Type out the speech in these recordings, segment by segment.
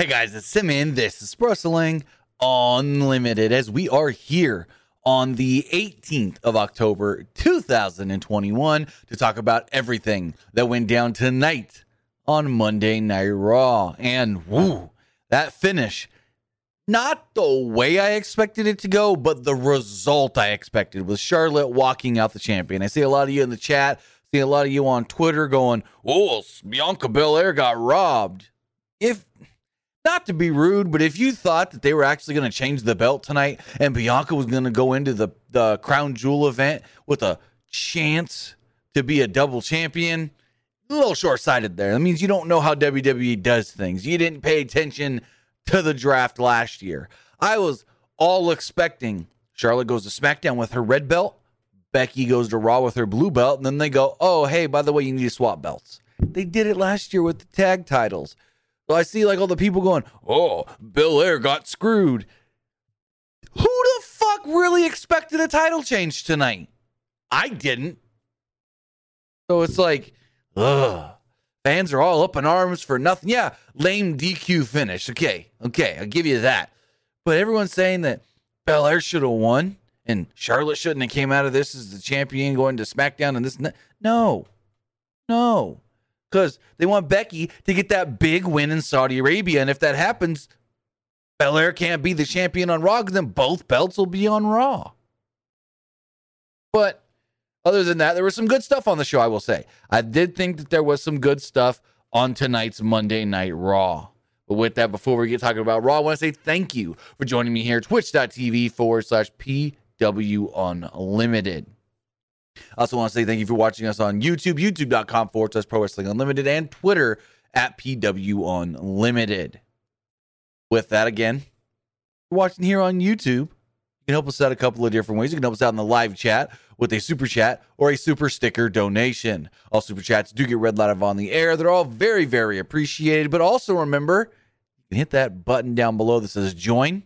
Hey guys, it's Simon. This is Wrestling Unlimited as we are here on the 18th of October 2021 to talk about everything that went down tonight on Monday Night Raw. And woo, that finish, not the way I expected it to go, but the result I expected with Charlotte walking out the champion. I see a lot of you in the chat, see a lot of you on Twitter going, oh, Bianca Belair got robbed. If not to be rude, but if you thought that they were actually going to change the belt tonight and Bianca was going to go into the, the crown jewel event with a chance to be a double champion, a little short sighted there. That means you don't know how WWE does things. You didn't pay attention to the draft last year. I was all expecting Charlotte goes to SmackDown with her red belt, Becky goes to Raw with her blue belt, and then they go, oh, hey, by the way, you need to swap belts. They did it last year with the tag titles. So I see like all the people going, "Oh, Belair got screwed." Who the fuck really expected a title change tonight? I didn't. So it's like, ugh. Fans are all up in arms for nothing. Yeah, lame DQ finish. Okay, okay, I'll give you that. But everyone's saying that Belair should have won and Charlotte shouldn't have came out of this as the champion going to SmackDown and this. No, no because they want Becky to get that big win in Saudi Arabia. And if that happens, Belair can't be the champion on Raw, then both belts will be on Raw. But other than that, there was some good stuff on the show, I will say. I did think that there was some good stuff on tonight's Monday Night Raw. But with that, before we get talking about Raw, I want to say thank you for joining me here, twitch.tv forward slash PW Unlimited. I also want to say thank you for watching us on YouTube, youtube.com forward slash pro wrestling unlimited, and Twitter at PW Unlimited. With that, again, watching here on YouTube, you can help us out a couple of different ways. You can help us out in the live chat with a super chat or a super sticker donation. All super chats do get read live on the air. They're all very, very appreciated. But also remember, you can hit that button down below that says join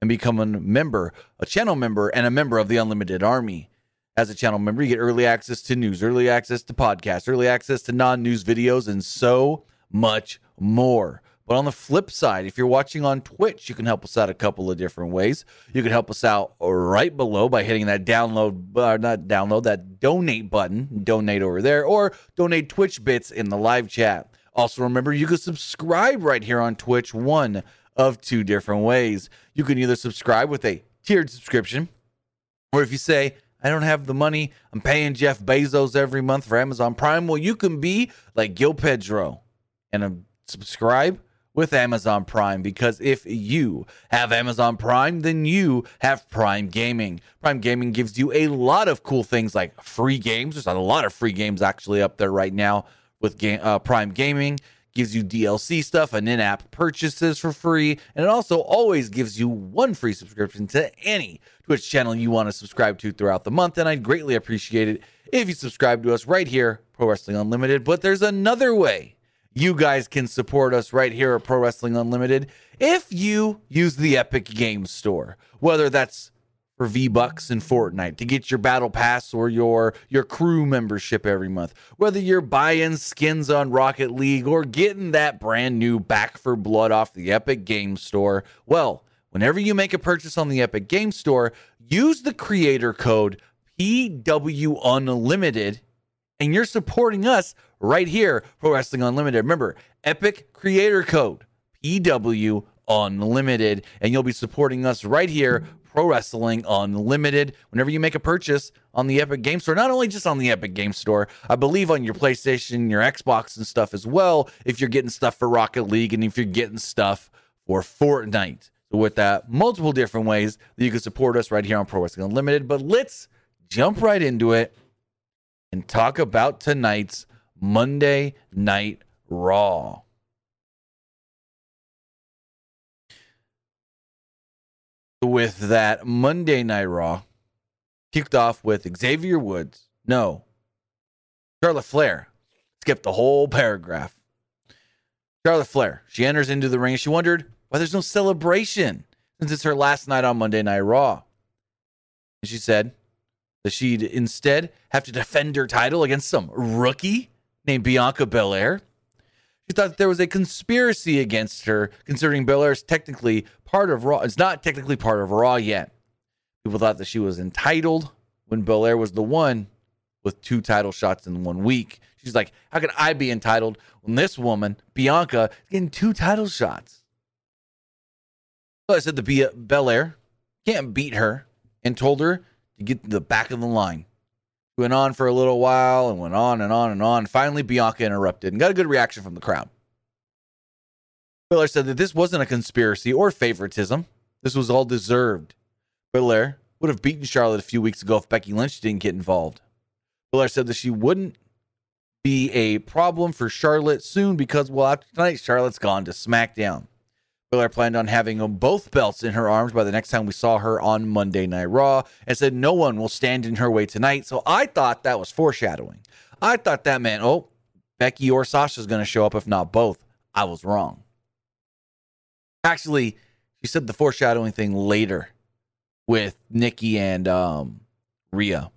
and become a member, a channel member, and a member of the Unlimited Army as a channel member. You get early access to news, early access to podcasts, early access to non news videos, and so much more. But on the flip side, if you're watching on Twitch, you can help us out a couple of different ways. You can help us out right below by hitting that download, uh, not download, that donate button, donate over there, or donate Twitch bits in the live chat. Also, remember, you can subscribe right here on Twitch one of two different ways. You can either subscribe with a tiered subscription, or if you say, I don't have the money. I'm paying Jeff Bezos every month for Amazon Prime. Well, you can be like Gil Pedro and uh, subscribe with Amazon Prime because if you have Amazon Prime, then you have Prime Gaming. Prime Gaming gives you a lot of cool things like free games. There's a lot of free games actually up there right now with game, uh, Prime Gaming gives you DLC stuff and in app purchases for free. And it also always gives you one free subscription to any Twitch channel you want to subscribe to throughout the month. And I'd greatly appreciate it if you subscribe to us right here, Pro Wrestling Unlimited. But there's another way you guys can support us right here at Pro Wrestling Unlimited if you use the Epic Games Store, whether that's for V Bucks and Fortnite to get your battle pass or your your crew membership every month. Whether you're buying skins on Rocket League or getting that brand new Back 4 Blood off the Epic Game Store, well, whenever you make a purchase on the Epic Game Store, use the creator code PW Unlimited and you're supporting us right here for Wrestling Unlimited. Remember, Epic creator code PW Unlimited, and you'll be supporting us right here Pro Wrestling Unlimited. Whenever you make a purchase on the Epic Game Store, not only just on the Epic Game Store, I believe on your PlayStation, your Xbox, and stuff as well. If you're getting stuff for Rocket League and if you're getting stuff for Fortnite. So, with that, multiple different ways that you can support us right here on Pro Wrestling Unlimited. But let's jump right into it and talk about tonight's Monday Night Raw. With that Monday Night Raw kicked off with Xavier Woods. No, Charlotte Flair. Skipped the whole paragraph. Charlotte Flair. She enters into the ring. She wondered why there's no celebration since it's her last night on Monday Night Raw. And she said that she'd instead have to defend her title against some rookie named Bianca Belair. She thought that there was a conspiracy against her, considering Belair is technically part of Raw. It's not technically part of Raw yet. People thought that she was entitled when Belair was the one with two title shots in one week. She's like, how can I be entitled when this woman, Bianca, is getting two title shots? So I said the Be- Belair can't beat her and told her to get to the back of the line. Went on for a little while and went on and on and on. Finally, Bianca interrupted and got a good reaction from the crowd. Belair said that this wasn't a conspiracy or favoritism. This was all deserved. Belair would have beaten Charlotte a few weeks ago if Becky Lynch didn't get involved. Belair said that she wouldn't be a problem for Charlotte soon because, well, after tonight, Charlotte's gone to SmackDown. Belair planned on having both belts in her arms by the next time we saw her on Monday Night Raw and said no one will stand in her way tonight. So I thought that was foreshadowing. I thought that meant, oh, Becky or Sasha's going to show up, if not both. I was wrong. Actually, she said the foreshadowing thing later with Nikki and um, Rhea.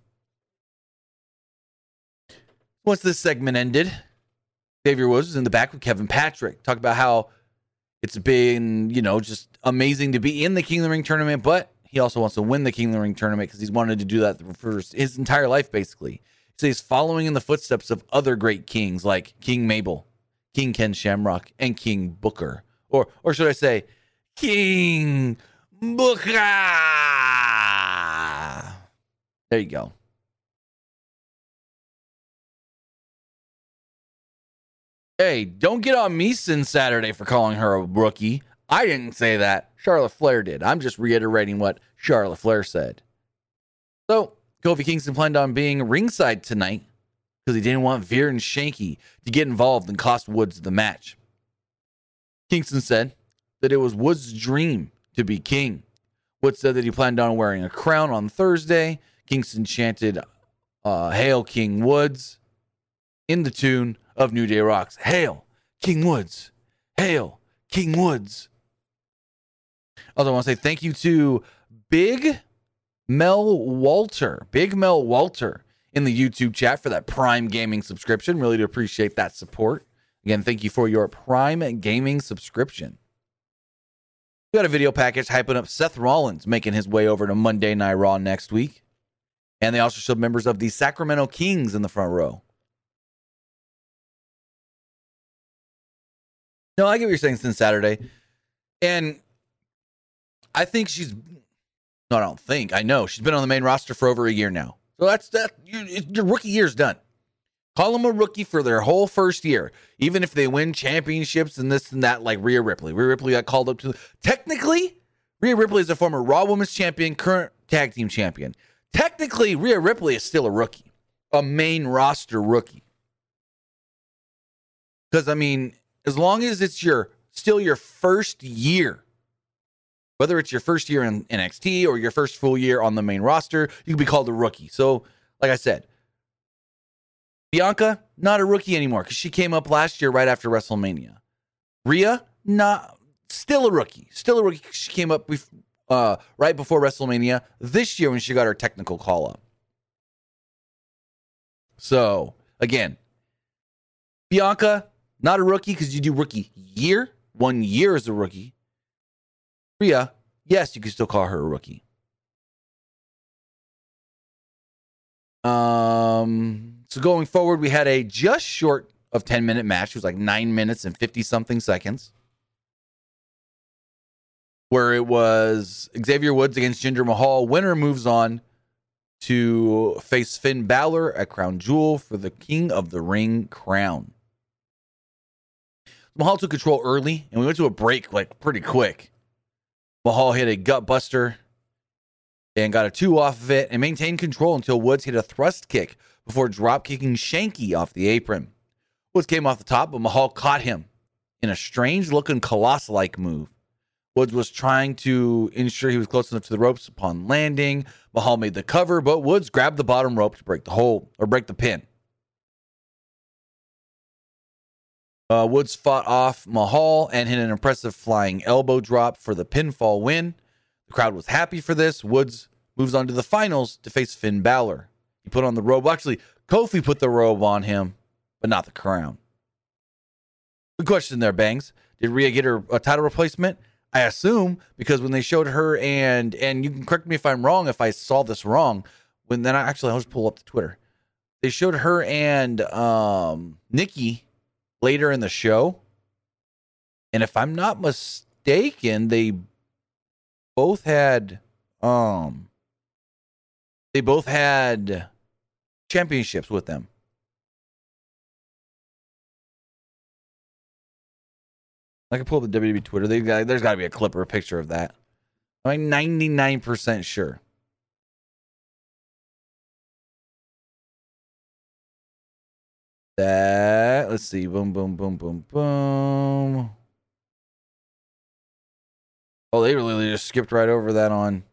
Once this segment ended, Xavier Woods was in the back with Kevin Patrick. Talk about how it's been, you know, just amazing to be in the King of the Ring tournament, but he also wants to win the King of the Ring tournament because he's wanted to do that for his entire life, basically. So he's following in the footsteps of other great kings like King Mabel, King Ken Shamrock, and King Booker. Or or should I say King Booker? There you go. Hey, don't get on me since Saturday for calling her a rookie. I didn't say that. Charlotte Flair did. I'm just reiterating what Charlotte Flair said. So, Kofi Kingston planned on being ringside tonight because he didn't want Veer and Shanky to get involved and cost Woods the match. Kingston said that it was Woods' dream to be king. Woods said that he planned on wearing a crown on Thursday. Kingston chanted, uh, Hail King Woods in the tune of New Day Rocks. Hail, King Woods. Hail, King Woods. Also, I want to say thank you to Big Mel Walter. Big Mel Walter in the YouTube chat for that Prime Gaming subscription. Really do appreciate that support. Again, thank you for your Prime Gaming subscription. We got a video package hyping up Seth Rollins making his way over to Monday Night Raw next week. And they also showed members of the Sacramento Kings in the front row. No, I get what you're saying since Saturday. And I think she's no, I don't think. I know. She's been on the main roster for over a year now. So that's that you, your rookie year's done. Call them a rookie for their whole first year, even if they win championships and this and that, like Rhea Ripley. Rhea Ripley got called up to technically. Rhea Ripley is a former Raw Women's Champion, current Tag Team Champion. Technically, Rhea Ripley is still a rookie, a main roster rookie. Because I mean, as long as it's your still your first year, whether it's your first year in NXT or your first full year on the main roster, you can be called a rookie. So, like I said, Bianca not a rookie anymore because she came up last year right after WrestleMania. Rhea not still a rookie, still a rookie. She came up uh, right before WrestleMania this year when she got her technical call up. So again, Bianca not a rookie because you do rookie year. One year as a rookie. Rhea, yes, you can still call her a rookie. Um, so going forward, we had a just short of 10 minute match. It was like nine minutes and 50 something seconds. Where it was Xavier Woods against Jinder Mahal. Winner moves on to face Finn Balor at Crown Jewel for the King of the Ring crown. Mahal took control early, and we went to a break like pretty quick. Mahal hit a gut buster and got a two off of it and maintained control until Woods hit a thrust kick before drop kicking Shanky off the apron. Woods came off the top, but Mahal caught him in a strange looking colossal like move. Woods was trying to ensure he was close enough to the ropes upon landing. Mahal made the cover, but Woods grabbed the bottom rope to break the hole or break the pin. Uh, Woods fought off Mahal and hit an impressive flying elbow drop for the pinfall win. The crowd was happy for this. Woods moves on to the finals to face Finn Balor. He put on the robe. Actually, Kofi put the robe on him, but not the crown. Good question there, Bangs. Did Rhea get her a title replacement? I assume because when they showed her and and you can correct me if I'm wrong if I saw this wrong. When then I actually I'll just pull up the Twitter. They showed her and um Nikki later in the show. And if I'm not mistaken, they both had um they both had championships with them. I can pull up the WWE Twitter. They got, there's got to be a clip or a picture of that. I'm 99% sure. That let's see. Boom, boom, boom, boom, boom. Oh, they really just skipped right over that on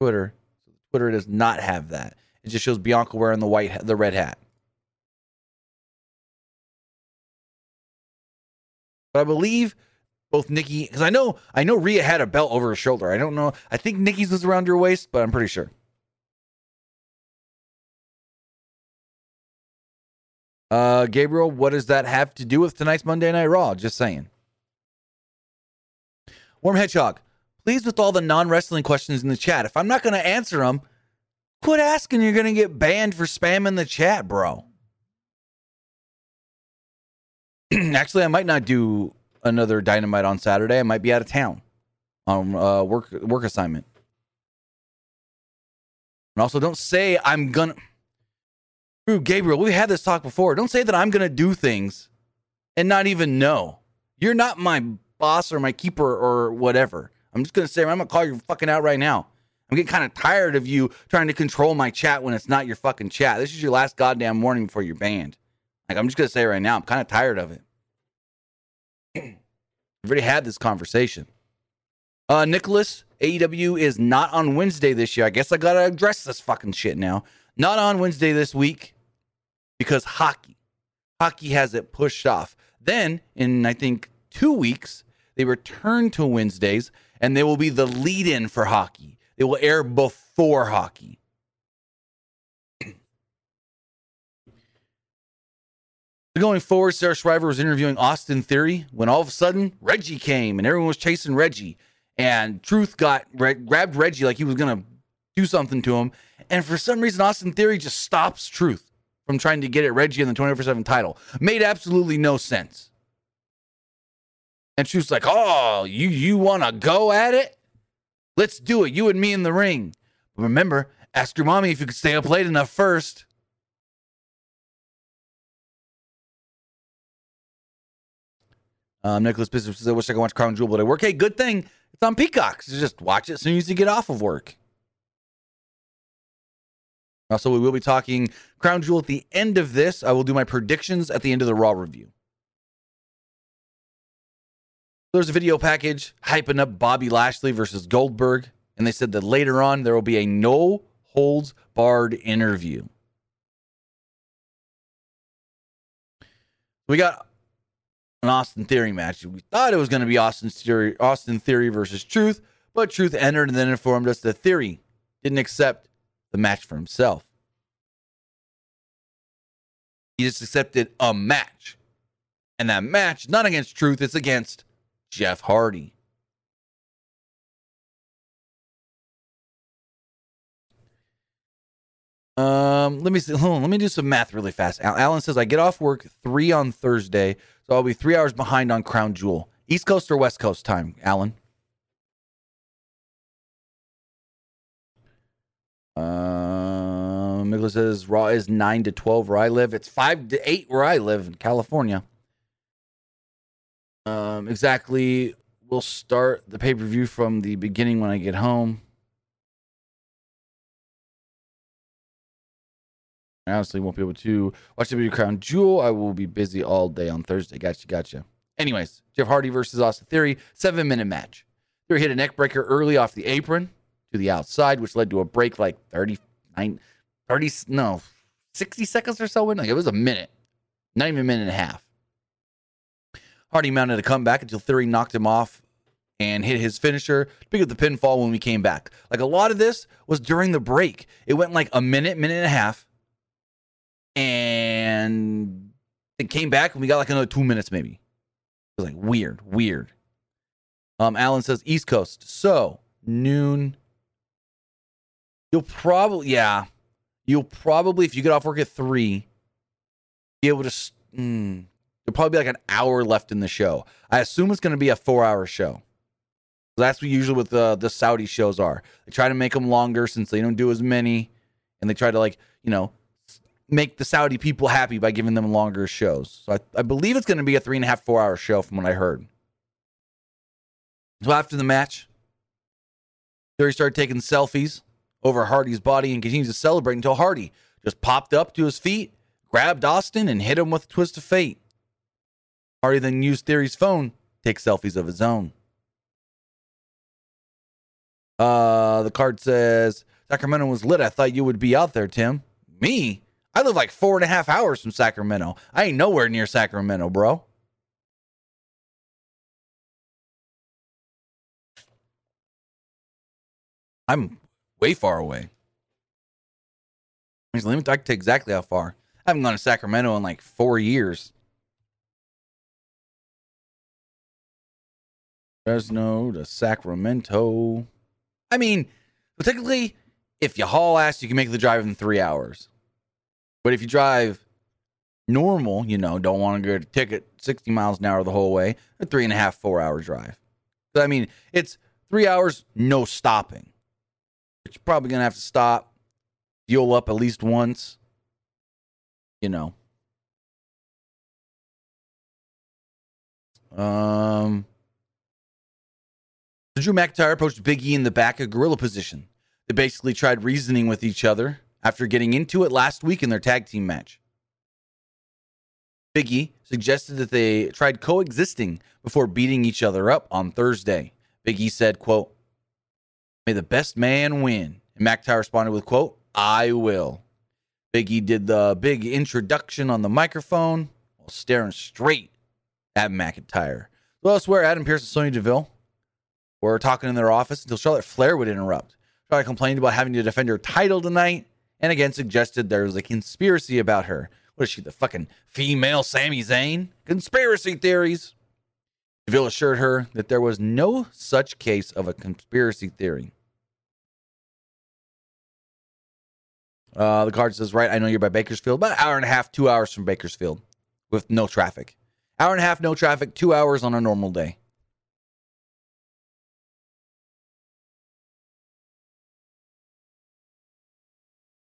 Twitter. Twitter does not have that. It just shows Bianca wearing the white, the red hat. But I believe both Nikki, because I know I know Rhea had a belt over her shoulder. I don't know. I think Nikki's was around her waist, but I'm pretty sure. Uh, Gabriel, what does that have to do with tonight's Monday Night Raw? Just saying. Warm Hedgehog, please with all the non wrestling questions in the chat. If I'm not going to answer them, quit asking. You're going to get banned for spamming the chat, bro. Actually, I might not do another dynamite on Saturday. I might be out of town on uh, work work assignment. And also, don't say I'm gonna. Ooh, Gabriel, we had this talk before. Don't say that I'm gonna do things and not even know. You're not my boss or my keeper or whatever. I'm just gonna say I'm gonna call you fucking out right now. I'm getting kind of tired of you trying to control my chat when it's not your fucking chat. This is your last goddamn warning before you're banned. Like, I'm just going to say right now, I'm kind of tired of it. We've already had this conversation. Uh, Nicholas, AEW is not on Wednesday this year. I guess I got to address this fucking shit now. Not on Wednesday this week because hockey. Hockey has it pushed off. Then, in I think two weeks, they return to Wednesdays and they will be the lead in for hockey. They will air before hockey. Going forward, Sarah Schreiber was interviewing Austin Theory when all of a sudden Reggie came and everyone was chasing Reggie. And Truth got grabbed Reggie like he was going to do something to him. And for some reason, Austin Theory just stops Truth from trying to get at Reggie in the 24 7 title. Made absolutely no sense. And she was like, oh, you, you want to go at it? Let's do it. You and me in the ring. But remember, ask your mommy if you could stay up late enough first. Um, Nicholas Bishop says, I wish I could watch Crown Jewel, but I work. Hey, good thing it's on Peacock. So just watch it as soon as you get off of work. Also, we will be talking Crown Jewel at the end of this. I will do my predictions at the end of the Raw review. There's a video package hyping up Bobby Lashley versus Goldberg, and they said that later on there will be a no holds barred interview. We got an Austin Theory match. We thought it was going to be Austin Theory, Austin Theory versus Truth, but Truth entered and then informed us that Theory didn't accept the match for himself. He just accepted a match. And that match, not against Truth, it's against Jeff Hardy. Um, let me see. On, let me do some math really fast. Alan says I get off work three on Thursday, so I'll be three hours behind on Crown Jewel. East Coast or West Coast time, Alan? Nicholas says Raw is nine to twelve where I live. It's five to eight where I live in California. Um, exactly. We'll start the pay per view from the beginning when I get home. I honestly won't be able to watch the video Crown Jewel. I will be busy all day on Thursday. Gotcha, gotcha. Anyways, Jeff Hardy versus Austin Theory, seven minute match. Theory hit a neck breaker early off the apron to the outside, which led to a break like 39, 30, no, 60 seconds or so. in. Like it was a minute, not even a minute and a half. Hardy mounted a comeback until Theory knocked him off and hit his finisher to pick up the pinfall when we came back. Like a lot of this was during the break. It went like a minute, minute and a half and It came back and we got like another two minutes maybe. It was like weird, weird. Um, Alan says East Coast. So noon. You'll probably yeah. You'll probably if you get off work at three, be able to. Mm, there'll probably be like an hour left in the show. I assume it's going to be a four-hour show. That's what usually with the the Saudi shows are. They try to make them longer since they don't do as many, and they try to like you know make the Saudi people happy by giving them longer shows. So I, I believe it's going to be a three and a half, four hour show from what I heard. So after the match, Theory started taking selfies over Hardy's body and continues to celebrate until Hardy just popped up to his feet, grabbed Austin, and hit him with a twist of fate. Hardy then used Theory's phone to take selfies of his own. Uh, the card says Sacramento was lit. I thought you would be out there, Tim. Me? I live like four and a half hours from Sacramento. I ain't nowhere near Sacramento, bro. I'm way far away. Let me you exactly how far. I haven't gone to Sacramento in like four years. Fresno to Sacramento. I mean, technically, if you haul ass, you can make the drive in three hours. But if you drive normal, you know, don't want to go to ticket 60 miles an hour the whole way, a three and a half, four hour drive. So, I mean, it's three hours, no stopping. You're probably to have to stop, fuel up at least once, you know. Um, Drew McIntyre approached Big E in the back, of gorilla position. They basically tried reasoning with each other after getting into it last week in their tag team match. Big E suggested that they tried coexisting before beating each other up on Thursday. Big E said, quote, May the best man win. And McIntyre responded with, quote, I will. Big E did the big introduction on the microphone while staring straight at McIntyre. So elsewhere, Adam Pearce and Sonya Deville were talking in their office until Charlotte Flair would interrupt. Charlotte complained about having to defend her title tonight and again suggested there was a conspiracy about her. What is she, the fucking female Sami Zayn? Conspiracy theories. Deville assured her that there was no such case of a conspiracy theory. Uh, the card says, right, I know you're by Bakersfield, about an hour and a half, two hours from Bakersfield with no traffic. Hour and a half, no traffic, two hours on a normal day.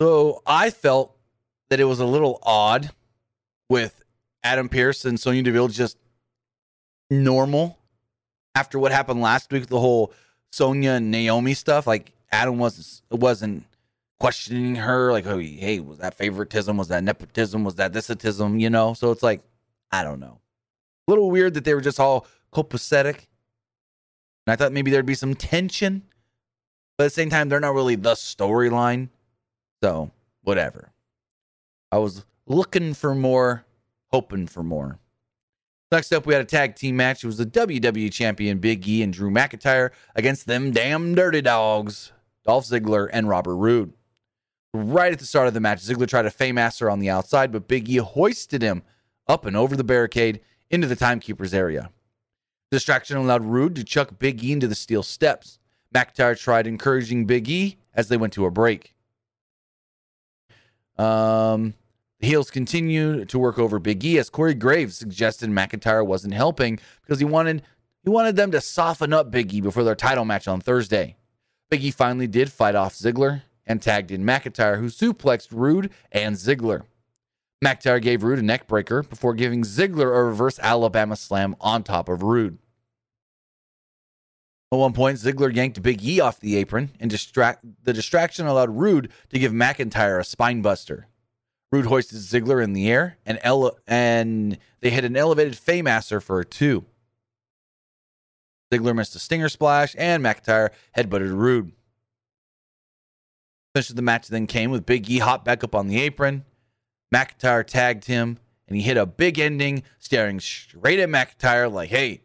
So I felt that it was a little odd with Adam Pearce and Sonya Deville just normal after what happened last week, the whole Sonya and Naomi stuff. Like Adam wasn't wasn't questioning her, like, oh, hey, was that favoritism? Was that nepotism? Was that thisatism? You know? So it's like, I don't know. A little weird that they were just all copacetic. And I thought maybe there'd be some tension. But at the same time, they're not really the storyline. So, whatever. I was looking for more, hoping for more. Next up, we had a tag team match. It was the WWE Champion Big E and Drew McIntyre against them damn dirty dogs, Dolph Ziggler and Robert Roode. Right at the start of the match, Ziggler tried a Fameasser on the outside, but Big E hoisted him up and over the barricade into the timekeeper's area. Distraction allowed Roode to chuck Big E into the steel steps. McIntyre tried encouraging Big E as they went to a break. Um, the heels continued to work over Big E as Corey Graves suggested McIntyre wasn't helping because he wanted he wanted them to soften up Big E before their title match on Thursday. Big E finally did fight off Ziggler and tagged in McIntyre, who suplexed Roode and Ziggler. McIntyre gave Roode a neckbreaker before giving Ziggler a reverse Alabama slam on top of Roode. At one point, Ziggler yanked Big E off the apron, and distract the distraction allowed Roode to give McIntyre a spinebuster. Roode hoisted Ziggler in the air, and ele- and they hit an elevated Fameasser for a two. Ziggler missed a stinger splash, and McIntyre headbutted Roode. Finish the match then came with Big E hot back up on the apron. McIntyre tagged him, and he hit a big ending, staring straight at McIntyre like, "Hey,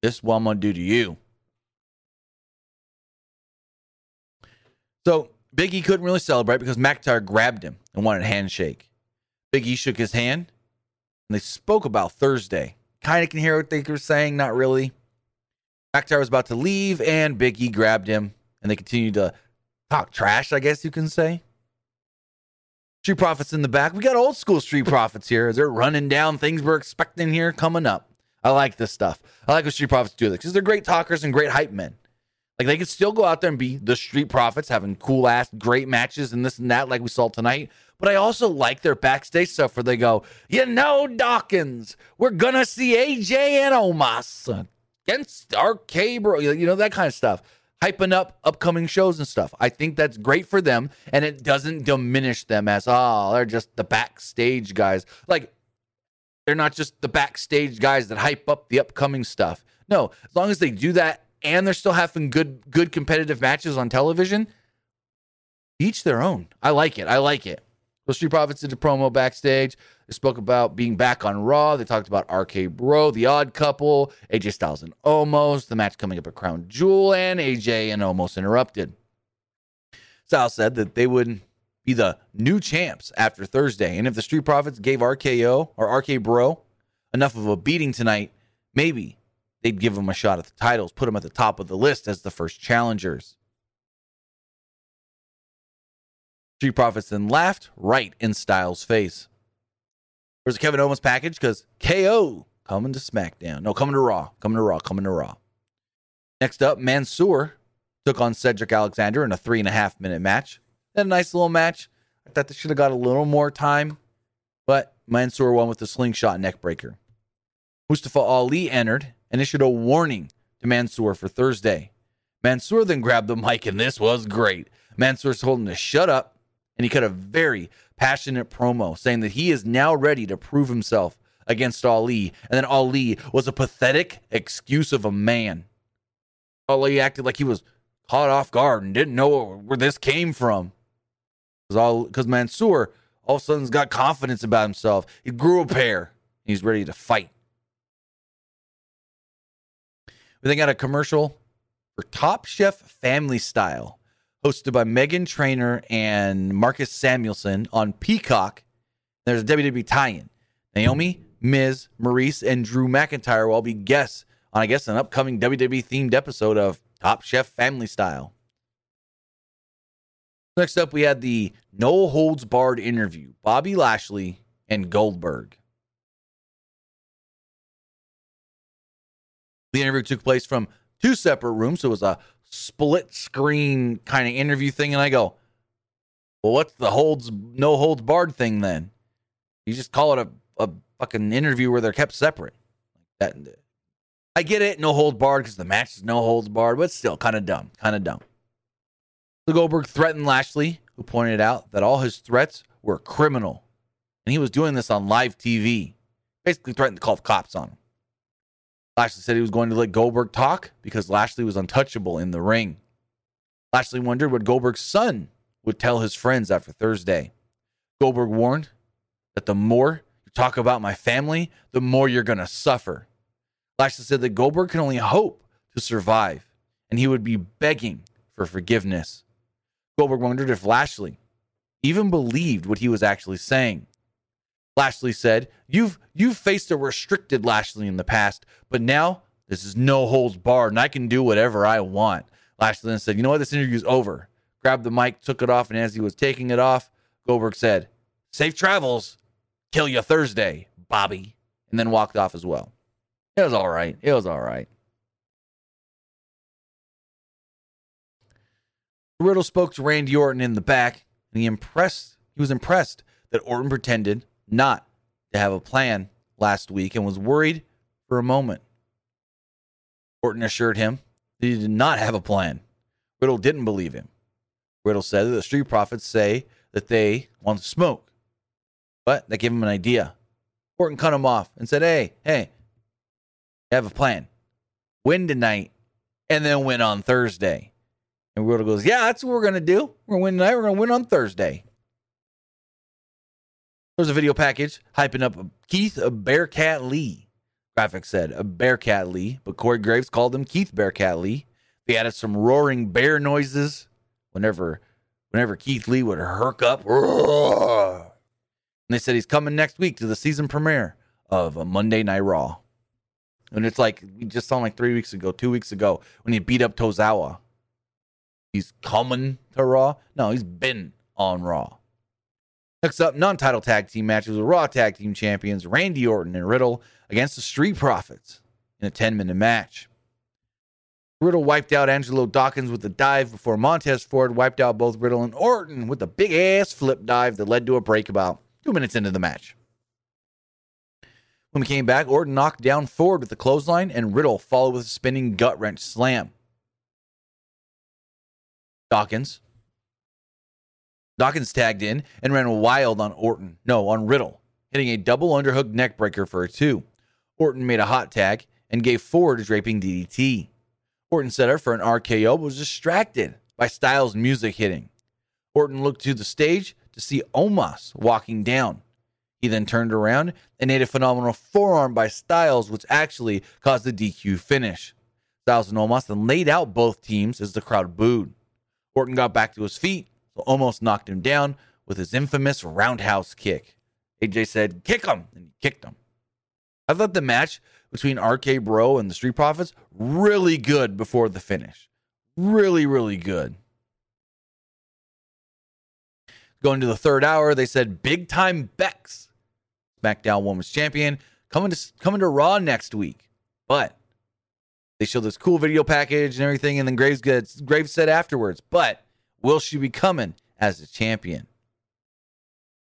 this is what I'm gonna do to you." So Big E couldn't really celebrate because McIntyre grabbed him and wanted a handshake. Big E shook his hand, And they spoke about Thursday. Kind of can hear what they were saying, not really. McIntyre was about to leave, and Big E grabbed him, and they continued to talk trash, I guess you can say. Street Profits in the back. We got old school Street Profits here as they're running down things we're expecting here coming up. I like this stuff. I like what Street Profits do because they're great talkers and great hype men. Like they could still go out there and be the Street Profits, having cool ass, great matches and this and that, like we saw tonight. But I also like their backstage stuff where they go, you know, Dawkins, we're gonna see AJ and Omos against RK Bro, you know that kind of stuff hyping up upcoming shows and stuff. I think that's great for them, and it doesn't diminish them as oh they're just the backstage guys. Like they're not just the backstage guys that hype up the upcoming stuff. No, as long as they do that and they're still having good good competitive matches on television, each their own. I like it. I like it. So Street Profits did a promo backstage. They spoke about being back on Raw. They talked about RK Bro, The Odd Couple, AJ Styles and Omos, the match coming up at Crown Jewel, and AJ and Omos interrupted. Styles said that they would be the new champs after Thursday. And if the Street Profits gave RKO or RK Bro enough of a beating tonight, maybe they'd give them a shot at the titles, put them at the top of the list as the first challengers. Street Profits then laughed right in Styles' face. There's a Kevin Owens package because KO coming to SmackDown. No, coming to Raw. Coming to Raw. Coming to Raw. Next up, Mansoor took on Cedric Alexander in a three and a half minute match. Had a nice little match. I thought they should have got a little more time, but Mansoor won with the slingshot neckbreaker. Mustafa Ali entered and issued a warning to Mansoor for Thursday. Mansoor then grabbed the mic, and this was great. Mansoor told him to shut up, and he cut a very passionate promo saying that he is now ready to prove himself against Ali. And then Ali was a pathetic excuse of a man. Ali acted like he was caught off guard and didn't know where this came from. Because because Mansoor all of a sudden's got confidence about himself. He grew a pair. He's ready to fight. We then got a commercial for Top Chef Family Style hosted by Meghan Trainor and Marcus Samuelsson on Peacock. There's a WWE tie-in. Naomi, Miz, Maurice, and Drew McIntyre will all be guests on, I guess, an upcoming WWE themed episode of Top Chef Family Style. Next up, we had the No Holds Barred interview Bobby Lashley and Goldberg. The interview took place from two separate rooms. So it was a split screen kind of interview thing. And I go, well, what's the holds, no holds barred thing then? You just call it a, a fucking interview where they're kept separate. That I get it, no holds barred because the match is no holds barred, but still kind of dumb, kind of dumb. So Goldberg threatened Lashley, who pointed out that all his threats were criminal, and he was doing this on live TV. Basically, threatened to call the cops on him. Lashley said he was going to let Goldberg talk because Lashley was untouchable in the ring. Lashley wondered what Goldberg's son would tell his friends after Thursday. Goldberg warned that the more you talk about my family, the more you're going to suffer. Lashley said that Goldberg can only hope to survive and he would be begging for forgiveness. Goldberg wondered if Lashley even believed what he was actually saying. Lashley said, "You've you've faced a restricted Lashley in the past, but now this is no holds barred, and I can do whatever I want." Lashley then said, "You know what? This interview's over." Grabbed the mic, took it off, and as he was taking it off, Goldberg said, "Safe travels. Kill you Thursday, Bobby," and then walked off as well. It was all right. It was all right. Riddle spoke to Randy Orton in the back, and he impressed. He was impressed that Orton pretended not to have a plan last week and was worried for a moment. Orton assured him that he did not have a plan. Riddle didn't believe him. Riddle said that the Street Profits say that they want to smoke, but that gave him an idea. Orton cut him off and said, Hey, hey, I have a plan. Win tonight and then win on Thursday. And Riddle goes, Yeah, that's what we're going to do. We're going to win tonight. We're going to win on Thursday. There's a video package hyping up Keith a Bearcat Lee. Graphic said a Bearcat Lee, but Corey Graves called him Keith Bearcat Lee. They added some roaring bear noises whenever whenever Keith Lee would herk up. And they said he's coming next week to the season premiere of a Monday Night Raw. And it's like we just saw like three weeks ago, two weeks ago, when he beat up Tozawa. He's coming to Raw. No, he's been on Raw. Next up, non-title tag team matches with Raw tag team champions Randy Orton and Riddle against the Street Profits in a 10-minute match. Riddle wiped out Angelo Dawkins with a dive before Montez Ford wiped out both Riddle and Orton with a big ass flip dive that led to a break about two minutes into the match. When we came back, Orton knocked down Ford with a clothesline, and Riddle followed with a spinning gut wrench slam. Dawkins. Dawkins tagged in and ran wild on Orton. No, on Riddle, hitting a double underhook neckbreaker for a two. Orton made a hot tag and gave Ford a draping DDT. Orton set up for an RKO but was distracted by Styles' music hitting. Orton looked to the stage to see Omos walking down. He then turned around and ate a phenomenal forearm by Styles, which actually caused the DQ finish. Styles and Omos then laid out both teams as the crowd booed. Orton got back to his feet, so Omos knocked him down with his infamous roundhouse kick. AJ said, Kick him! And he kicked him. I thought the match between RK Bro and the Street Profits really good before the finish. Really, really good. Going to the third hour, they said big time Bex, SmackDown Women's Champion, coming to coming to Raw next week. But they showed this cool video package and everything, and then Graves gets Graves said afterwards, but will she be coming as a champion?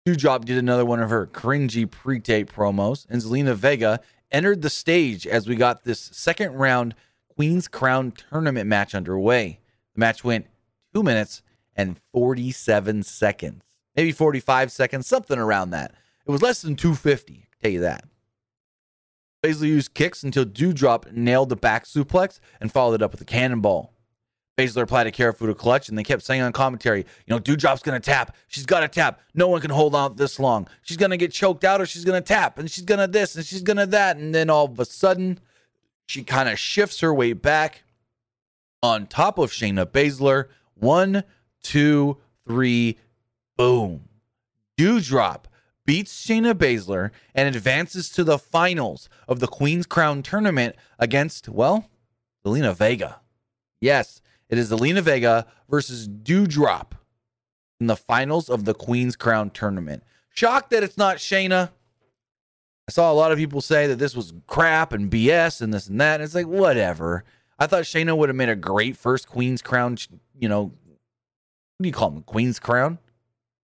Doudrop did another one of her cringy pre-tape promos, and Zelina Vega entered the stage as we got this second round Queen's Crown tournament match underway. The match went two minutes and 47 seconds, maybe 45 seconds, something around that. It was less than 250, I'll tell you that. Baszler used kicks until Doudrop nailed the back suplex and followed it up with a cannonball. Baszler applied a Kirifuda clutch, and they kept saying on commentary, you know, Doudrop's going to tap. She's got to tap. No one can hold out this long. She's going to get choked out or she's going to tap, and she's going to this, and she's going to that. And then all of a sudden, she kind of shifts her way back on top of Shayna Baszler. One, two, three, boom. Dewdrop beats Shayna Baszler and advances to the finals of the Queen's Crown tournament against, well, Zelina Vega. Yes, it is Zelina Vega versus Doudrop in the finals of the Queen's Crown tournament. Shocked that it's not Shayna. I saw a lot of people say that this was crap and BS and this and that. And it's like, whatever. I thought Shayna would have made a great first Queen's Crown, you know, what do you call him? Queen's Crown?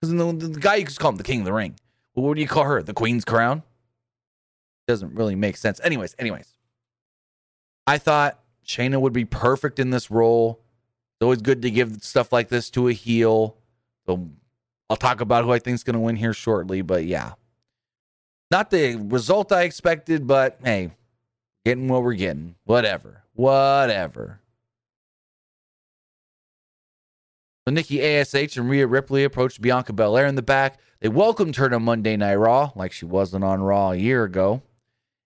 Because the, the, guy you just call him the King of the Ring. Well, what do you call her? The Queen's Crown? Doesn't really make sense. Anyways, anyways. I thought Shayna would be perfect in this role. It's always good to give stuff like this to a heel. So I'll talk about who I think is going to win here shortly. But yeah, not the result I expected, but hey, getting what we're getting. Whatever. Whatever. So Nikki ASH and Rhea Ripley approached Bianca Belair in the back. They welcomed her to Monday Night Raw, like she wasn't on Raw a year ago.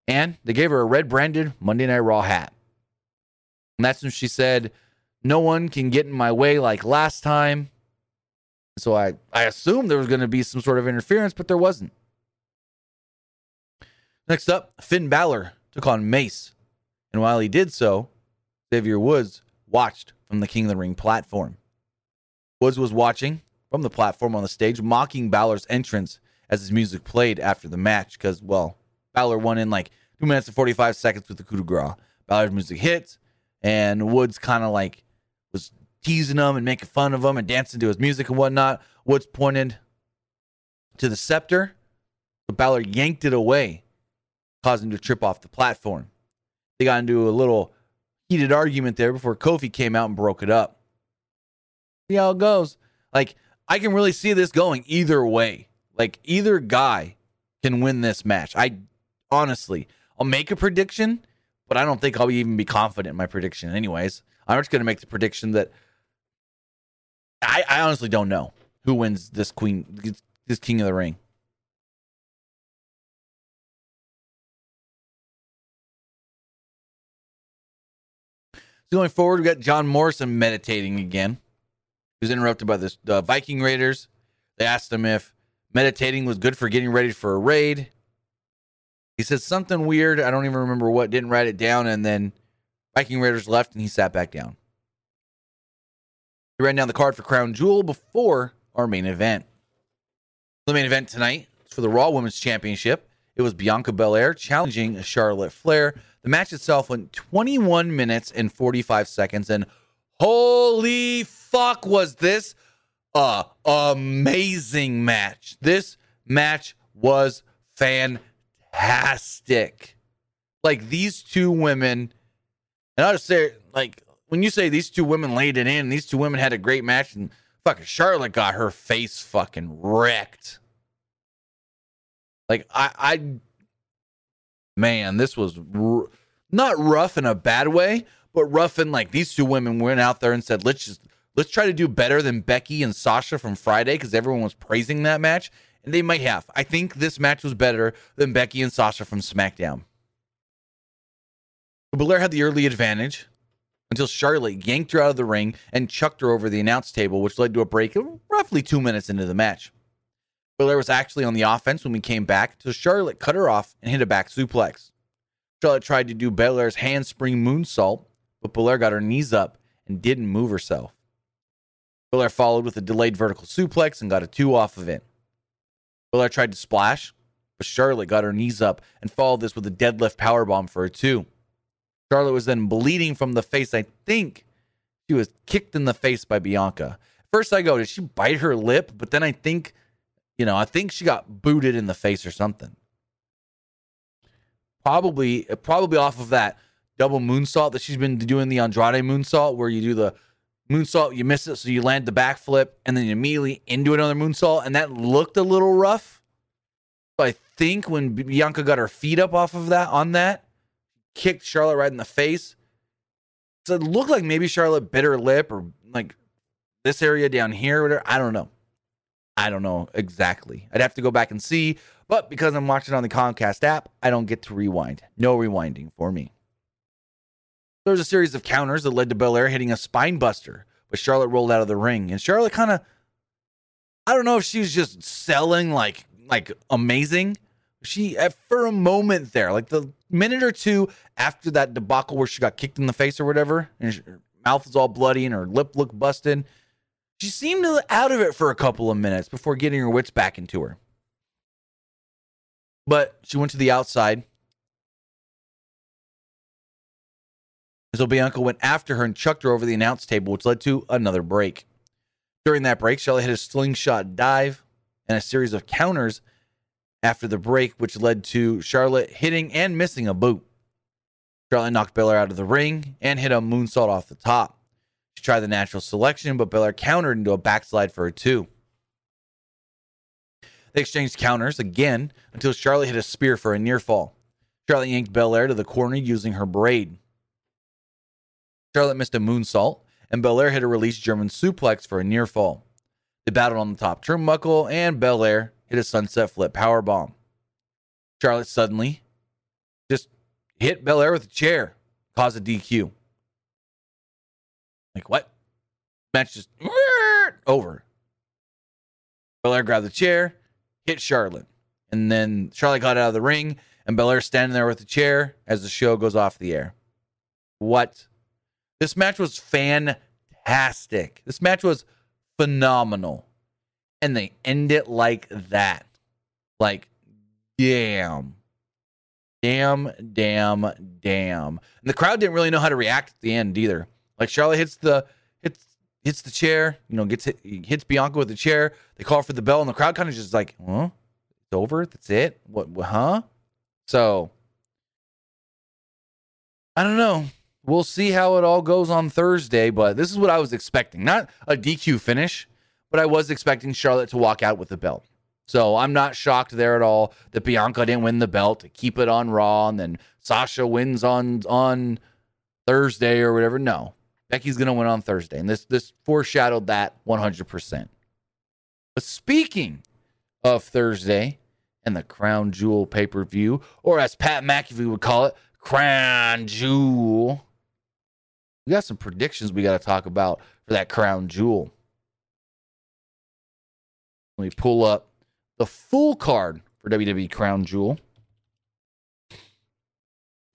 And they gave her a red branded Monday Night Raw hat. And that's when she said, No one can get in my way like last time. So I, I assumed there was going to be some sort of interference, but there wasn't. Next up, Finn Balor took on Mace. And while he did so, Xavier Woods watched from the King of the Ring platform. Woods was watching from the platform on the stage, mocking Balor's entrance as his music played after the match because, well, Balor won in like two minutes and 45 seconds with the coup de grace. Balor's music hit, and Woods kind of like was teasing him and making fun of him and dancing to his music and whatnot. Woods pointed to the scepter, but Balor yanked it away causing him to trip off the platform. They got into a little heated argument there before Kofi came out and broke it up. See how it goes. Like, I can really see this going either way. Like, either guy can win this match. I honestly, I'll make a prediction, but I don't think I'll even be confident in my prediction, anyways. I'm just going to make the prediction that I, I honestly don't know who wins this Queen, this King of the Ring. So going forward, we got John Morrison meditating again. He was interrupted by the Viking Raiders. They asked him if meditating was good for getting ready for a raid. He said something weird. I don't even remember what. Didn't write it down, and then Viking Raiders left, and he sat back down. He ran down the card for Crown Jewel before our main event. The main event tonight is for the Raw Women's Championship. It was Bianca Belair challenging Charlotte Flair. The match itself went 21 minutes and 45 seconds, and holy fuck, was this a amazing match! This match was fantastic. Like these two women, and I'll just say, like when you say these two women laid it in, these two women had a great match, and fucking Charlotte got her face fucking wrecked. Like I, I, man, this was r- not rough in a bad way, but rough in like these two women went out there and said, let's just let's try to do better than Becky and Sasha from Friday because everyone was praising that match, and they might have. I think this match was better than Becky and Sasha from SmackDown. Belair had the early advantage until Charlotte yanked her out of the ring and chucked her over the announce table, which led to a break roughly two minutes into the match. Belair was actually on the offense when we came back until Charlotte cut her off and hit a back suplex. Charlotte tried to do Belair's handspring moonsault, but Belair got her knees up and didn't move herself. Belair followed with a delayed vertical suplex and got a two off of it. Belair tried to splash, but Charlotte got her knees up and followed this with a deadlift powerbomb for a two. Charlotte was then bleeding from the face. I think she was kicked in the face by Bianca. First, I go, did she bite her lip? But then I think, you know, I think she got booted in the face or something. Probably, probably off of that double moonsault that she's been doing the Andrade moonsault, where you do the moonsault, you miss it, so you land the backflip, and then you immediately into another moonsault, and that looked a little rough. I think when Bianca got her feet up off of that on that, kicked Charlotte right in the face. So it looked like maybe Charlotte bit her lip or like this area down here whatever. I don't know. I don't know exactly. I'd have to go back and see. But because I'm watching on the Comcast app, I don't get to rewind. No rewinding for me. There was a series of counters that led to Belair hitting a spine buster, but Charlotte rolled out of the ring. And Charlotte kind of, I don't know if she was just selling like like amazing. She eh, for a moment there, like the minute or two after that debacle where she got kicked in the face or whatever, and her mouth was all bloody and her lip looked busted. She seemed out of it for a couple of minutes before getting her wits back into her. But she went to the outside. So Bianca went after her and chucked her over the announce table, which led to another break. During that break, Charlotte hit a slingshot dive and a series of counters after the break, which led to Charlotte hitting and missing a boot. Charlotte knocked Belair out of the ring and hit a moonsault off the top. She tried the natural selection, but Belair countered into a backslide for a two. They exchanged counters again until Charlotte hit a spear for a near fall. Charlotte yanked Belair to the corner using her braid. Charlotte missed a moonsault, and Belair hit a release German suplex for a near fall. They battled on the top turnbuckle, and Belair hit a sunset flip power bomb. Charlotte suddenly just hit Belair with a chair, cause a DQ. Like what? Match just over. Belair grabbed the chair, hit Charlotte, and then Charlotte got out of the ring, and Belair standing there with the chair as the show goes off the air. What? This match was fantastic. This match was phenomenal and they end it like that. Like, damn. Damn, damn, damn. And the crowd didn't really know how to react at the end either. Like Charlotte hits the hits hits the chair, you know, gets hit, hits Bianca with the chair. They call for the bell, and the crowd kind of just like, huh? It's over. That's it. What? Huh? So I don't know. We'll see how it all goes on Thursday, but this is what I was expecting. Not a DQ finish, but I was expecting Charlotte to walk out with the belt. So I'm not shocked there at all that Bianca didn't win the belt to keep it on Raw and then Sasha wins on on Thursday or whatever. No. Becky's gonna win on Thursday. And this this foreshadowed that 100%. But speaking of Thursday and the Crown Jewel pay-per-view, or as Pat McAfee would call it, Crown Jewel. We got some predictions we got to talk about for that Crown Jewel. Let me pull up the full card for WWE Crown Jewel.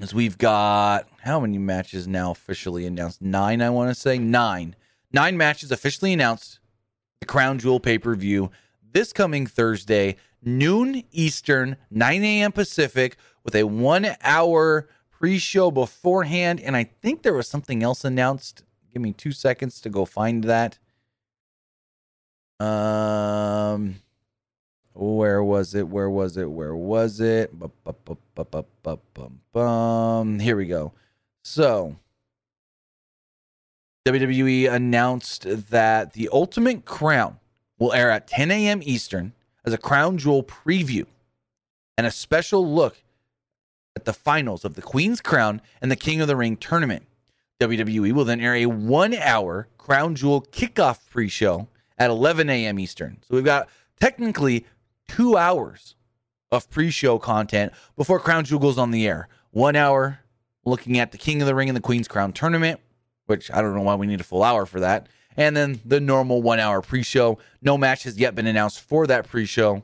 As we've got how many matches now officially announced? Nine, I want to say. Nine. Nine matches officially announced. The Crown Jewel pay per view this coming Thursday, noon Eastern, 9 a.m. Pacific, with a one hour pre show beforehand. And I think there was something else announced. Give me two seconds to go find that. Um, where was it? Where was it? Where was it? Here we go. So, WWE announced that the Ultimate Crown will air at 10 a.m. Eastern as a Crown Jewel preview and a special look at the finals of the Queen's Crown and the King of the Ring tournament. WWE will then air a one hour Crown Jewel kickoff pre show at 11 a.m. Eastern. So we've got technically two hours of pre show content before Crown Jewel goes on the air. One hour looking at the King of the Ring and the Queen's Crown tournament, which I don't know why we need a full hour for that. And then the normal one hour pre show. No match has yet been announced for that pre show.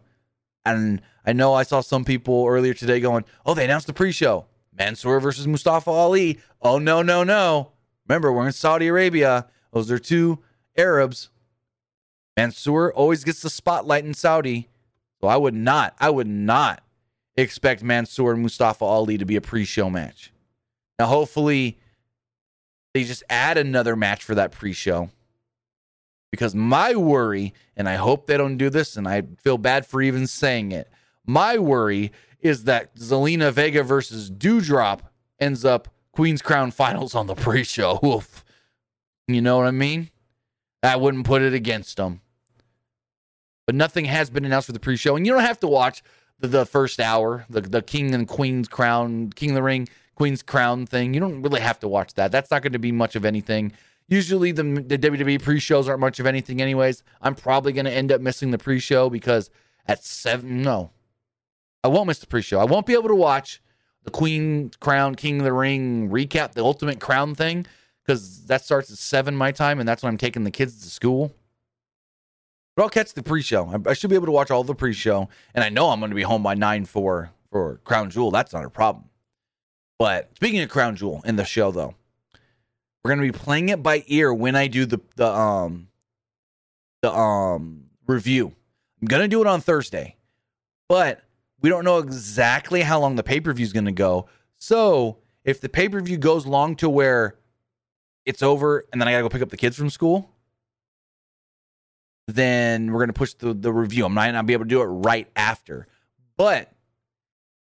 And I know I saw some people earlier today going, oh, they announced the pre show. Mansoor versus Mustafa Ali. Oh, no, no, no. Remember, we're in Saudi Arabia. Those are two Arabs. Mansoor always gets the spotlight in Saudi. So I would not, I would not expect Mansoor and Mustafa Ali to be a pre-show match. Now, hopefully, they just add another match for that pre-show. Because my worry, and I hope they don't do this, and I feel bad for even saying it. My worry is that Zelina Vega versus Doudrop ends up Queen's Crown finals on the pre-show. Oof. You know what I mean? I wouldn't put it against them but nothing has been announced for the pre-show. And you don't have to watch the, the first hour, the the King and Queen's Crown, King of the Ring, Queen's Crown thing. You don't really have to watch that. That's not going to be much of anything. Usually the the WWE pre-shows aren't much of anything, anyways. I'm probably going to end up missing the pre-show because at seven, no, I won't miss the pre-show. I won't be able to watch the Queen Crown, King of the Ring recap, the Ultimate Crown thing, because that starts at seven my time, and that's when I'm taking the kids to school. But I'll catch the pre-show. I, should be able to watch all the pre-show, and I know I'm going to be home by nine for for Crown Jewel. That's not a problem. But speaking of Crown Jewel in the show, though, we're going to be playing it by ear when I do the the um the um review. I'm going to do it on Thursday, but we don't know exactly how long the pay per view is going to go. So if the pay per view goes long to where it's over and then I got to go pick up the kids from school, then we're to push the, the review. I might not be able to do it right after. But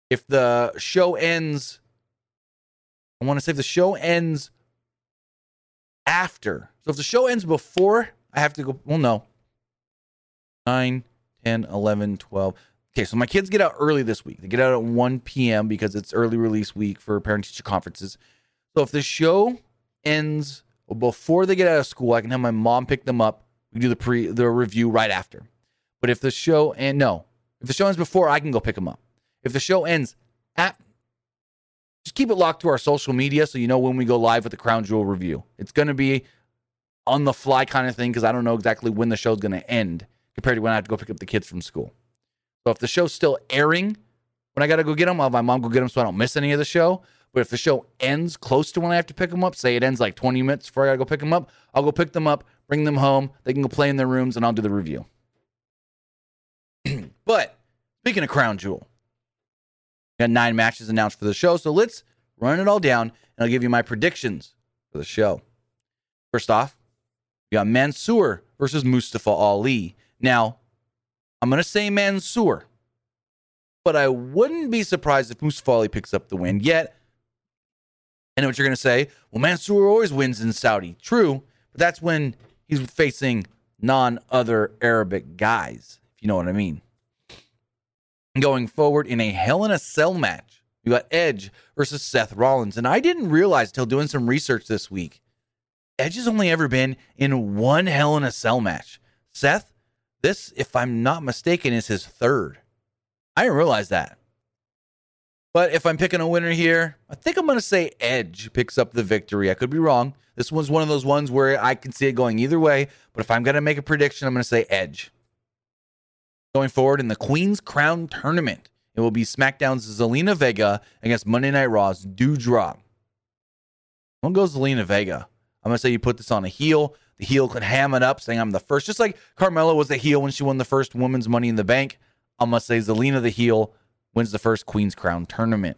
if the show ends, I want to say if the show ends after. So if the show ends before, I have to go. Well, no. 9, 10, 11, 12. Okay, so my kids get out early this week. They get out at 1 p.m. because it's early release week for parent teacher conferences. So if the show ends before they get out of school, I can have my mom pick them up we do the pre the review right after. But if the show and no, if the show ends before, I can go pick them up. If the show ends at just keep it locked to our social media so you know when we go live with the Crown Jewel review. It's going to be on the fly kind of thing because I don't know exactly when the show's going to end compared to when I have to go pick up the kids from school. So if the show's still airing when I got to go get them, I'll have my mom go get them so I don't miss any of the show. But if the show ends close to when I have to pick them up, say it ends like 20 minutes before I got to go pick them up, I'll go pick them up, bring them home. They can go play in their rooms, and I'll do the review. but speaking of Crown Jewel, got nine matches announced for the show. So let's run it all down, and I'll give you my predictions for the show. First off, we got Mansoor versus Mustafa Ali. Now, I'm going to say Mansoor, but I wouldn't be surprised if Mustafa Ali picks up the win. Yet, I know what you're going to say. Well, Mansoor always wins in Saudi. True, but that's when he's facing non other Arabic guys, if you know what I mean. Going forward in a Hell in a Cell match, you got Edge versus Seth Rollins. And I didn't realize until doing some research this week, Edge has only ever been in one Hell in a Cell match. Seth, this, if I'm not mistaken, is his third. I didn't realize that. But if I'm picking a winner here, I think I'm going to say Edge picks up the victory. I could be wrong. This one's one of those ones where I can see it going either way. But if I'm going to make a prediction, I'm going to say Edge. Going forward in the Queen's Crown tournament It will be SmackDown's Zelina Vega against Monday Night Raw's Doudrop. I'm gonna go Zelina Vega. I'm gonna say you put this on a heel. The heel could ham it up, saying I'm the first, just like Carmella was the heel when she won the first women's Money in the Bank. I'm gonna say Zelina the heel wins the first Queen's Crown tournament.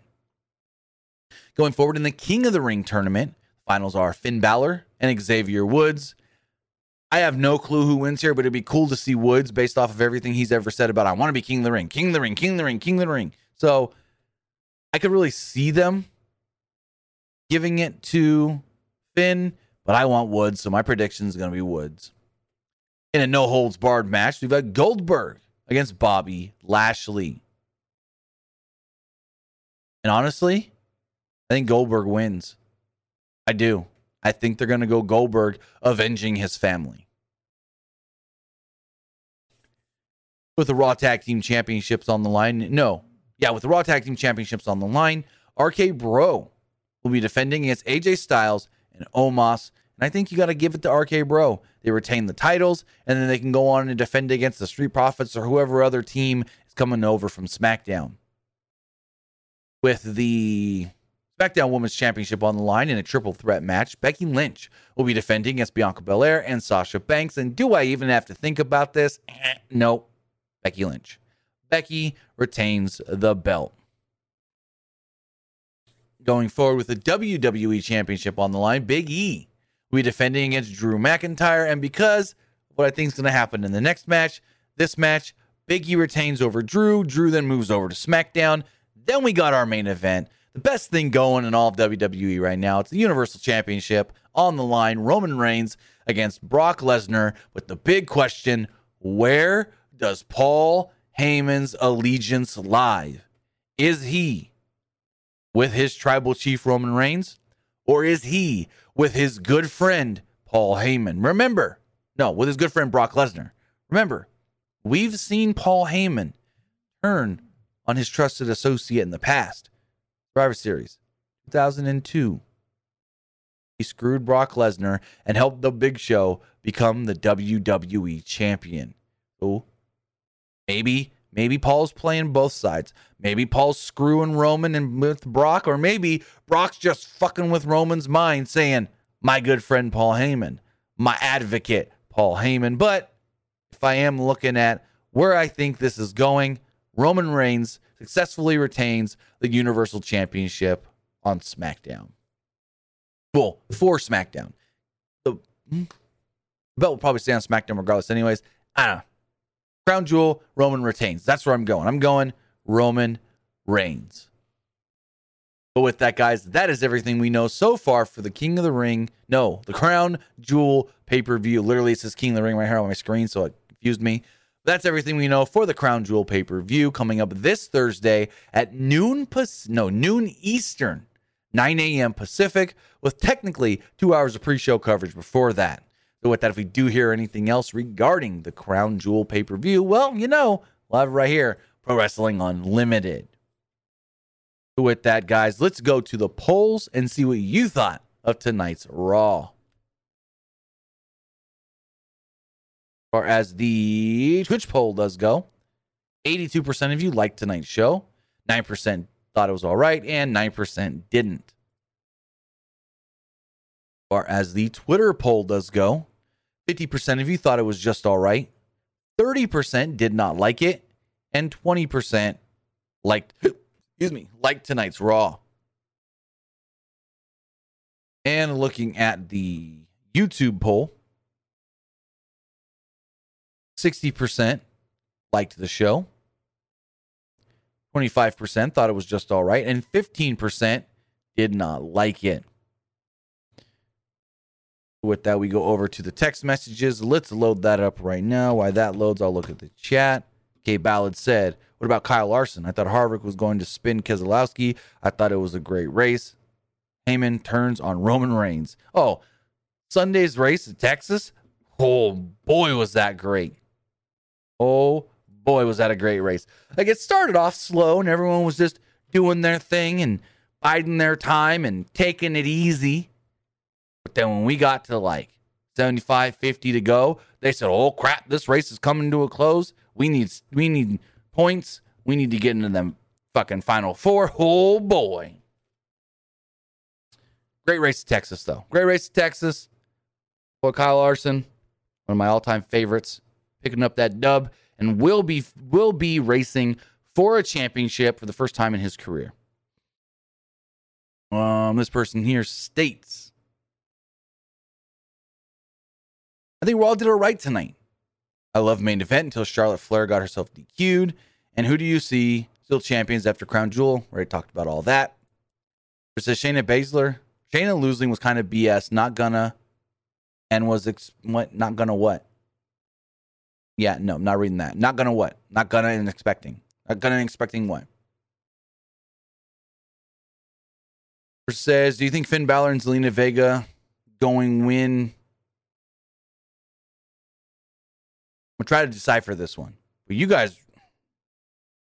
Going forward in the King of the Ring tournament, finals are Finn Balor and Xavier Woods. I have no clue who wins here, but it'd be cool to see Woods based off of everything he's ever said about I want to be King of the Ring, King of the Ring, King of the Ring, King of the Ring. So I could really see them giving it to Finn, but I want Woods, so my prediction is going to be Woods. In a no holds barred match, we've got Goldberg against Bobby Lashley. And honestly, I think Goldberg wins. I do. I think they're going to go Goldberg avenging his family. With the Raw Tag Team Championships on the line, no. Yeah, with the Raw Tag Team Championships on the line, RK Bro will be defending against AJ Styles and Omos. And I think you got to give it to RK Bro. They retain the titles, and then they can go on and defend against the Street Profits or whoever other team is coming over from SmackDown. With the SmackDown Women's Championship on the line in a triple threat match, Becky Lynch will be defending against Bianca Belair and Sasha Banks. And do I even have to think about this? Eh, no, Becky Lynch. Becky retains the belt. Going forward with the WWE Championship on the line, Big E will be defending against Drew McIntyre. And because what I think is going to happen in the next match, this match, Big E retains over Drew. Drew then moves over to SmackDown. Then we got our main event. The best thing going in all of WWE right now. It's the Universal Championship on the line. Roman Reigns against Brock Lesnar. With the big question where does Paul Heyman's allegiance lie? Is he with his tribal chief Roman Reigns? Or is he with his good friend Paul Heyman? Remember, no, with his good friend Brock Lesnar. Remember, we've seen Paul Heyman turn on his trusted associate in the past. Survivor Series 2002. He screwed Brock Lesnar and helped the Big Show become the WWE champion. So maybe Maybe Paul's playing both sides. Maybe Paul's screwing Roman and with Brock, or maybe Brock's just fucking with Roman's mind, saying, "My good friend Paul Heyman, my advocate Paul Heyman." But if I am looking at where I think this is going, Roman Reigns successfully retains the Universal Championship on SmackDown. Well, for SmackDown, the belt will probably stay on SmackDown regardless. Anyways, I don't know. Crown Jewel, Roman retains. That's where I'm going. I'm going Roman Reigns. But with that, guys, that is everything we know so far for the King of the Ring. No, the Crown Jewel pay per view. Literally, it says King of the Ring right here on my screen, so it confused me. That's everything we know for the Crown Jewel pay per view coming up this Thursday at noon, no noon Eastern, 9 a.m. Pacific, with technically two hours of pre-show coverage before that. So with that, if we do hear anything else regarding the Crown Jewel pay per view, well, you know, we'll have right here, Pro Wrestling Unlimited. So with that, guys, let's go to the polls and see what you thought of tonight's Raw. Far as the Twitch poll does go, 82% of you liked tonight's show, 9% thought it was all right, and 9% didn't far as the Twitter poll does go, 50% of you thought it was just all right, 30% did not like it, and 20% liked, excuse me, liked tonight's Raw. And looking at the YouTube poll, 60% liked the show, 25% thought it was just all right, and 15% did not like it. With that, we go over to the text messages. Let's load that up right now. While that loads, I'll look at the chat. Okay, Ballard said, What about Kyle Larson? I thought Harvick was going to spin Keselowski. I thought it was a great race. Heyman turns on Roman Reigns. Oh, Sunday's race in Texas? Oh, boy, was that great. Oh, boy, was that a great race. Like, it started off slow and everyone was just doing their thing and biding their time and taking it easy. But then when we got to like 75, 50 to go, they said, "Oh crap, this race is coming to a close. We need we need points. We need to get into them fucking Final Four. Oh boy. Great race to Texas, though. Great race to Texas. Boy, Kyle Larson, one of my all-time favorites, picking up that dub and will be will be racing for a championship for the first time in his career. Um, this person here states, I think we all did all right tonight. I love main event until Charlotte Flair got herself DQ'd. And who do you see still champions after Crown Jewel? We already talked about all that. Versus Shayna Baszler. Shayna losing was kind of BS. Not gonna, and was ex- what? Not gonna what? Yeah, no, not reading that. Not gonna what? Not gonna and expecting. Not gonna and expecting what? Says, do you think Finn Balor and Zelina Vega going win? I'm gonna try to decipher this one. But you guys,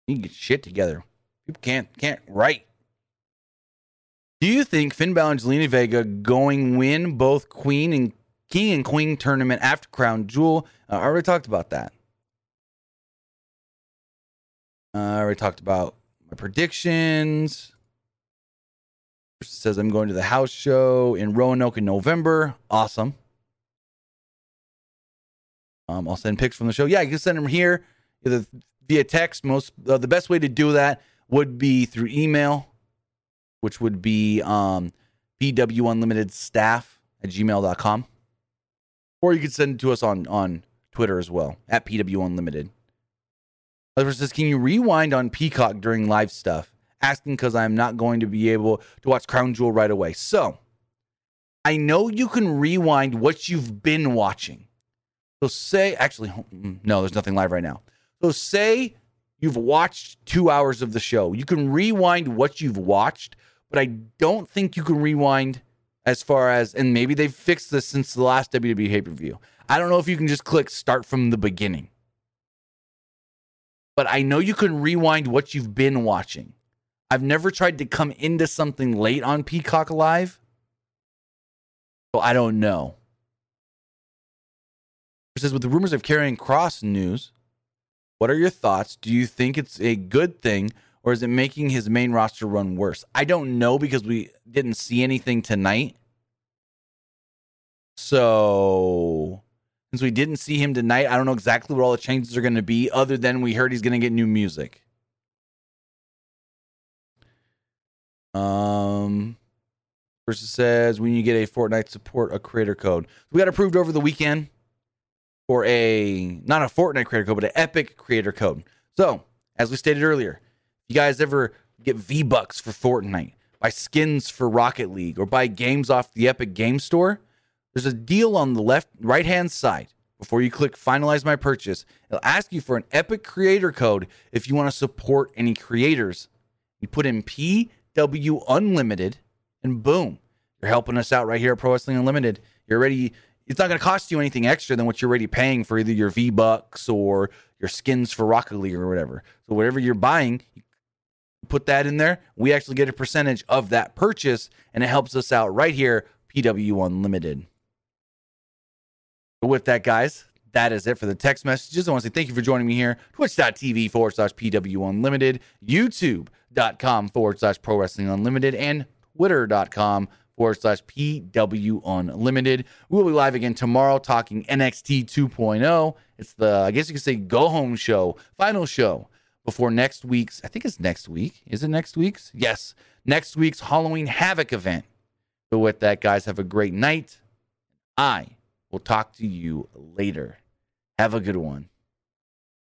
you get shit together. People can't can't write. Do you think Finn Balor and Zelina Vega going win both Queen and King and Queen tournament after Crown Jewel? Uh, I already talked about that. Uh, I already talked about my predictions. Says I'm going to the house show in Roanoke in November. Awesome. Um, I'll send pics from the show. Yeah, you can send them here either via text. Most uh, the best way to do that would be through email, which would be um, PW Unlimited Staff at gmail.com. Or you could send it to us on, on Twitter as well at PW Unlimited. Other says, Can you rewind on Peacock during live stuff? Asking because I'm not going to be able to watch Crown Jewel right away. So I know you can rewind what you've been watching. So say, actually, mm, no, there's nothing live right now. So say you've watched two hours of the show. You can rewind what you've watched, but I don't think you can rewind as far as, and maybe they've fixed this since the last WWE pay per view. I don't know if you can just click start from the beginning. But I know you can rewind what you've been watching. I've never tried to come into something late on Peacock Live. So I don't know. It says with the rumors of Karrion Kross news, what are your thoughts? Do you think it's a good thing or is it making his main roster run worse? I don't know because we didn't see anything tonight. So, since we didn't see him tonight, I don't know exactly what all the changes are going to be, other than we heard he's going to get new music. Um, versus says when you get a Fortnite support a creator code. We got approved over the weekend for a not a Fortnite creator code, but an Epic creator code. So, as we stated earlier, you guys ever get V Bucks for Fortnite, buy skins for Rocket League, or buy games off the Epic Game Store, there's a deal on the left right hand side. Before you click finalize my purchase, it'll ask you for an Epic creator code if you want to support any creators. You put in PW Unlimited, and boom, you're helping us out right here at Pro Wrestling Unlimited. You're ready. It's not going to cost you anything extra than what you're already paying for either your V Bucks or your skins for Rocket League or whatever. So whatever you're buying, you put that in there. We actually get a percentage of that purchase, and it helps us out right here, PW Unlimited. But with that, guys, that is it for the text messages. I want to say thank you for joining me here. Twitch.tv forward slash PW Unlimited, YouTube.com forward slash Pro Wrestling Unlimited, and Twitter.com forward slash PW Unlimited. We will be live again tomorrow talking NXT 2.0. It's the, I guess you could say, go home show, final show before next week's, I think it's next week. Is it next week's? Yes, next week's Halloween Havoc event. So with that, guys, have a great night. I We'll talk to you later. Have a good one.